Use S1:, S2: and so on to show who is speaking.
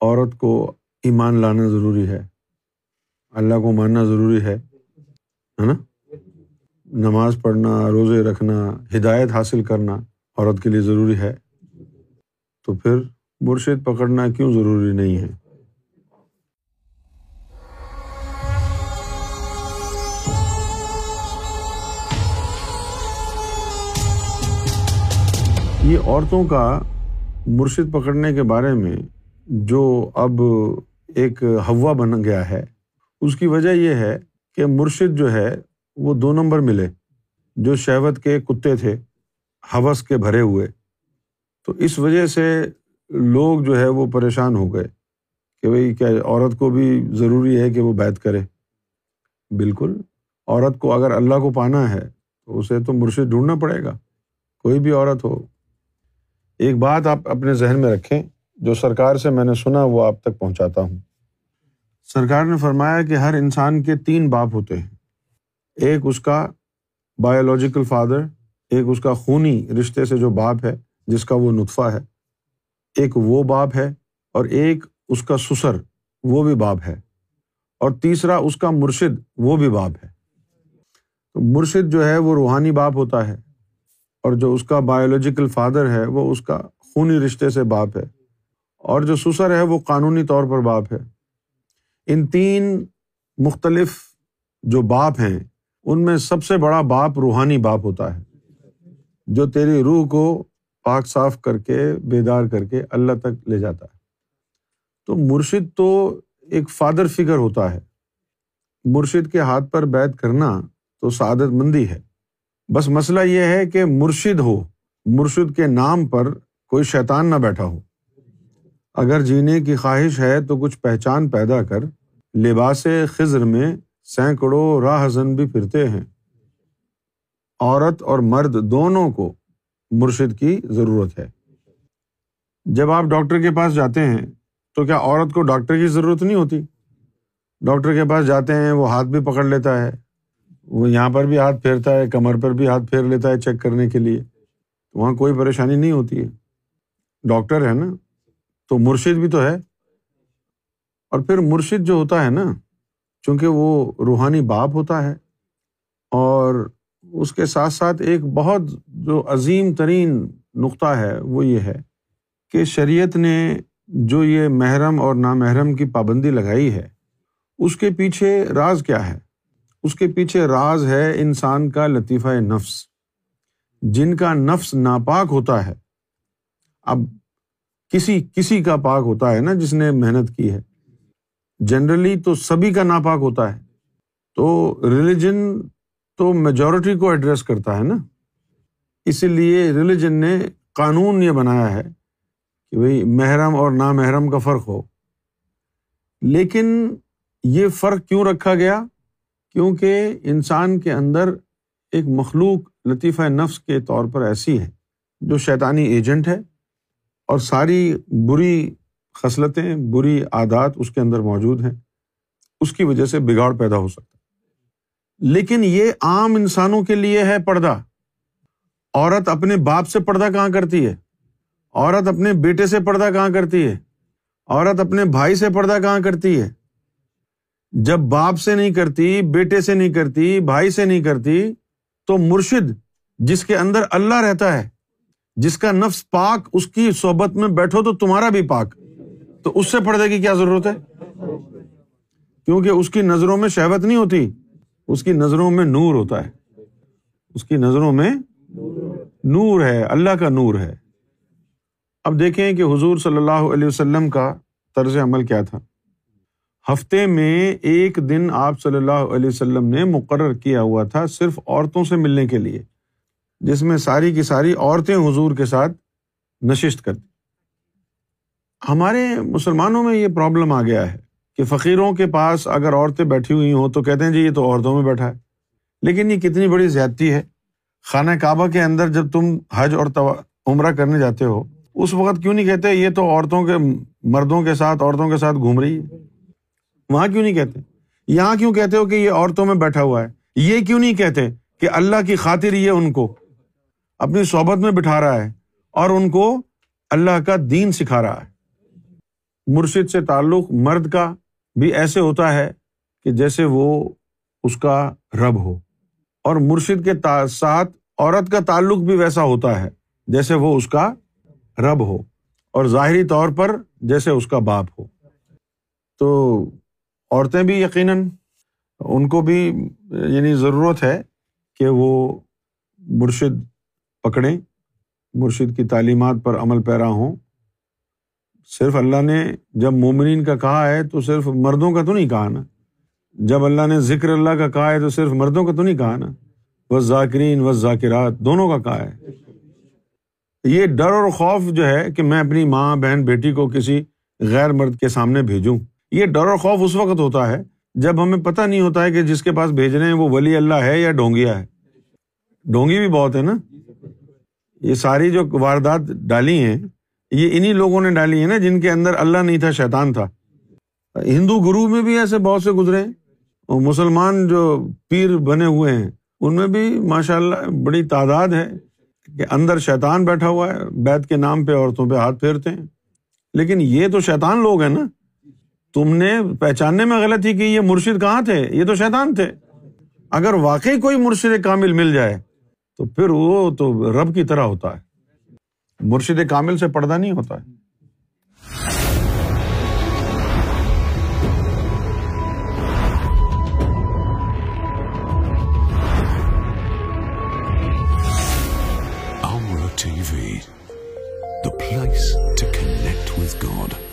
S1: عورت کو ایمان لانا ضروری ہے۔ اللہ کو ماننا ضروری ہے۔ نا؟ نماز پڑھنا، روزے رکھنا، ہدایت حاصل کرنا عورت کے لیے ضروری ہے۔ تو پھر مرشد پکڑنا کیوں ضروری نہیں ہے؟ یہ عورتوں کا مرشد پکڑنے کے بارے میں جو اب ایک ہوا بن گیا ہے، اس کی وجہ یہ ہے کہ مرشد جو ہے، وہ دو نمبر ملے۔ جو شہوت کے کتے تھے، حوث کے بھرے ہوئے۔ تو اس وجہ سے لوگ جو ہے، وہ پریشان ہو گئے کہ بھائی کیا عورت کو بھی ضروری ہے کہ وہ بیت کرے۔ بالکل، عورت کو اگر اللہ کو پانا ہے، تو اسے تو مرشد ڈھونڈنا پڑے گا۔ کوئی بھی عورت ہو۔ ایک بات آپ اپنے ذہن میں رکھیں۔ جو سرکار سے میں نے سنا وہ آپ تک پہنچاتا ہوں۔ سرکار نے فرمایا کہ ہر انسان کے تین باپ ہوتے ہیں۔ ایک اس کا بایولوجیکل فادر ایک اس کا خونی رشتے سے جو باپ ہے، جس کا وہ نطفہ ہے۔ ایک وہ باپ ہے اور ایک اس کا سسر، وہ بھی باپ ہے۔ اور تیسرا اس کا مرشد، وہ بھی باپ ہے۔ تو مرشد جو ہے، وہ روحانی باپ ہوتا ہے۔ اور جو اس کا بایولوجیکل فادر ہے، وہ اس کا خونی رشتے سے باپ ہے۔ اور جو سسر ہے وہ قانونی طور پر باپ ہے۔ ان تین مختلف جو باپ ہیں، ان میں سب سے بڑا باپ روحانی باپ ہوتا ہے۔ جو تیری روح کو پاک صاف کر کے، بیدار کر کے اللہ تک لے جاتا ہے۔ تو مرشد تو ایک فادر فگر ہوتا ہے۔ مرشد کے ہاتھ پر بیت کرنا تو سعادت مندی ہے۔ بس مسئلہ یہ ہے کہ مرشد ہو، مرشد کے نام پر کوئی شیطان نہ بیٹھا ہو۔ اگر جینے کی خواہش ہے تو کچھ پہچان پیدا کر، لباس خزر میں سینکڑوں راہ زن بھی پھرتے ہیں۔ عورت اور مرد دونوں کو مرشد کی ضرورت ہے۔ جب آپ ڈاکٹر کے پاس جاتے ہیں تو کیا عورت کو ڈاکٹر کی ضرورت نہیں ہوتی؟ ڈاکٹر کے پاس جاتے ہیں، وہ ہاتھ بھی پکڑ لیتا ہے، وہ یہاں پر بھی ہاتھ پھیرتا ہے، کمر پر بھی ہاتھ پھیر لیتا ہے چیک کرنے کے لیے۔ وہاں کوئی پریشانی نہیں ہوتی ہے۔ ڈاکٹر ہے نا؟ تو مرشد بھی تو ہے۔ اور پھر مرشد جو ہوتا ہے نا، چونکہ وہ روحانی باپ ہوتا ہے، اور اس کے ساتھ ساتھ ایک بہت جو عظیم ترین نقطہ ہے، وہ یہ ہے کہ شریعت نے جو یہ محرم اور نامحرم کی پابندی لگائی ہے، اس کے پیچھے راز کیا ہے۔ اس کے پیچھے راز ہے انسان کا لطیفہ نفس۔ جن کا نفس ناپاک ہوتا ہے، اب کسی کسی کا پاک ہوتا ہے نا جس نے محنت کی ہے۔ جنرلی تو سبھی کا ناپاک ہوتا ہے۔ تو ریلیجن تو میجورٹی کو ایڈریس کرتا ہے نا۔ اسی لیے ریلیجن نے قانون یہ بنایا ہے کہ بھائی محرم اور نامحرم کا فرق ہو۔ لیکن یہ فرق کیوں رکھا گیا؟ کیونکہ انسان کے اندر ایک مخلوق، لطیفہ نفس کے طور پر ایسی ہے جو شیطانی ایجنٹ ہے۔ اور ساری بری خصلتیں، بری عادات اس کے اندر موجود ہیں۔ اس کی وجہ سے بگاڑ پیدا ہو سکتا ہے۔ لیکن یہ عام انسانوں کے لیے ہے پردہ۔ عورت اپنے باپ سے پردہ کہاں کرتی ہے؟ عورت اپنے بیٹے سے پردہ کہاں کرتی ہے؟ عورت اپنے بھائی سے پردہ کہاں کرتی ہے؟ جب باپ سے نہیں کرتی، بیٹے سے نہیں کرتی، بھائی سے نہیں کرتی، تو مرشد جس کے اندر اللہ رہتا ہے جس کا نفس پاک اس کی صحبت میں بیٹھو تو تمہارا بھی پاک۔ تو اس سے پردے کی کیا ضرورت ہے؟ کیونکہ اس کی نظروں میں شہبت نہیں ہوتی، اس کی نظروں میں نور ہوتا ہے۔ اس کی نظروں میں نور ہے، اللہ کا نور ہے۔ اب دیکھیں کہ حضور صلی اللہ علیہ وسلم کا طرز عمل کیا تھا۔ ہفتے میں ایک دن آپ صلی اللہ علیہ وسلم نے مقرر کیا ہوا تھا صرف عورتوں سے ملنے کے لیے۔ جس میں ساری کی ساری عورتیں حضور کے ساتھ نشست کرتی۔ ہمارے مسلمانوں میں یہ پرابلم آ گیا ہے کہ فقیروں کے پاس اگر عورتیں بیٹھی ہوئی ہوں تو کہتے ہیں جی یہ تو عورتوں میں بیٹھا ہے۔ لیکن یہ کتنی بڑی زیادتی ہے۔ خانہ کعبہ کے اندر جب تم حج اور عمرہ کرنے جاتے ہو، اس وقت کیوں نہیں کہتے یہ تو عورتوں کے، مردوں کے ساتھ، عورتوں کے ساتھ گھوم رہی ہے؟ وہاں کیوں نہیں کہتے؟ یہاں کیوں کہتے ہو کہ یہ عورتوں میں بیٹھا ہوا ہے؟ یہ کیوں نہیں کہتے کہ اللہ کی خاطر یہ ان کو؟ اپنی صحبت میں بٹھا رہا ہے اور ان کو اللہ کا دین سکھا رہا ہے۔ مرشد سے تعلق مرد کا بھی ایسے ہوتا ہے کہ جیسے وہ اس کا رب ہو۔ اور مرشد کے ساتھ عورت کا تعلق بھی ویسا ہوتا ہے جیسے وہ اس کا رب ہو۔ اور ظاہری طور پر جیسے اس کا باپ ہو۔ تو عورتیں بھی یقیناً ان کو بھی یعنی ضرورت ہے کہ وہ مرشد پکڑیں، مرشد کی تعلیمات پر عمل پیرا ہوں۔ صرف اللہ نے جب مومنین کا کہا ہے تو صرف مردوں کا تو نہیں کہا نا۔ جب اللہ نے ذکر اللہ کا کہا ہے تو صرف مردوں کا تو نہیں کہا نا۔ وہ ذاکرین و ذاکرات دونوں کا کہا ہے۔ یہ ڈر اور خوف جو ہے کہ میں اپنی ماں، بہن، بیٹی کو کسی غیر مرد کے سامنے بھیجوں۔ یہ ڈر اور خوف اس وقت ہوتا ہے جب ہمیں پتہ نہیں ہوتا ہے کہ جس کے پاس بھیج رہے ہیں وہ ولی اللہ ہے یا ڈونگیا ہے۔ ڈونگی بھی بہت ہے نا۔ یہ ساری جو واردات ڈالی ہیں، یہ انہیں لوگوں نے ڈالی ہے نا جن کے اندر اللہ نہیں تھا، شیطان تھا۔ ہندو گرو میں بھی ایسے بہت سے گزرے ہیں۔ اور مسلمان جو پیر بنے ہوئے ہیں، ان میں بھی ماشاء اللہ بڑی تعداد ہے کہ اندر شیطان بیٹھا ہوا ہے، بیت کے نام پہ عورتوں پہ ہاتھ پھیرتے ہیں۔ لیکن یہ تو شیطان لوگ ہیں نا۔ تم نے پہچاننے میں غلطی کی، یہ مرشد کہاں تھے؟ یہ تو شیطان تھے۔ اگر واقعی کوئی مرشد کامل مل جائے تو پھر وہ تو رب کی طرح ہوتا ہے مرشد کامل سے پردہ نہیں ہوتا ہے T V the place to connect.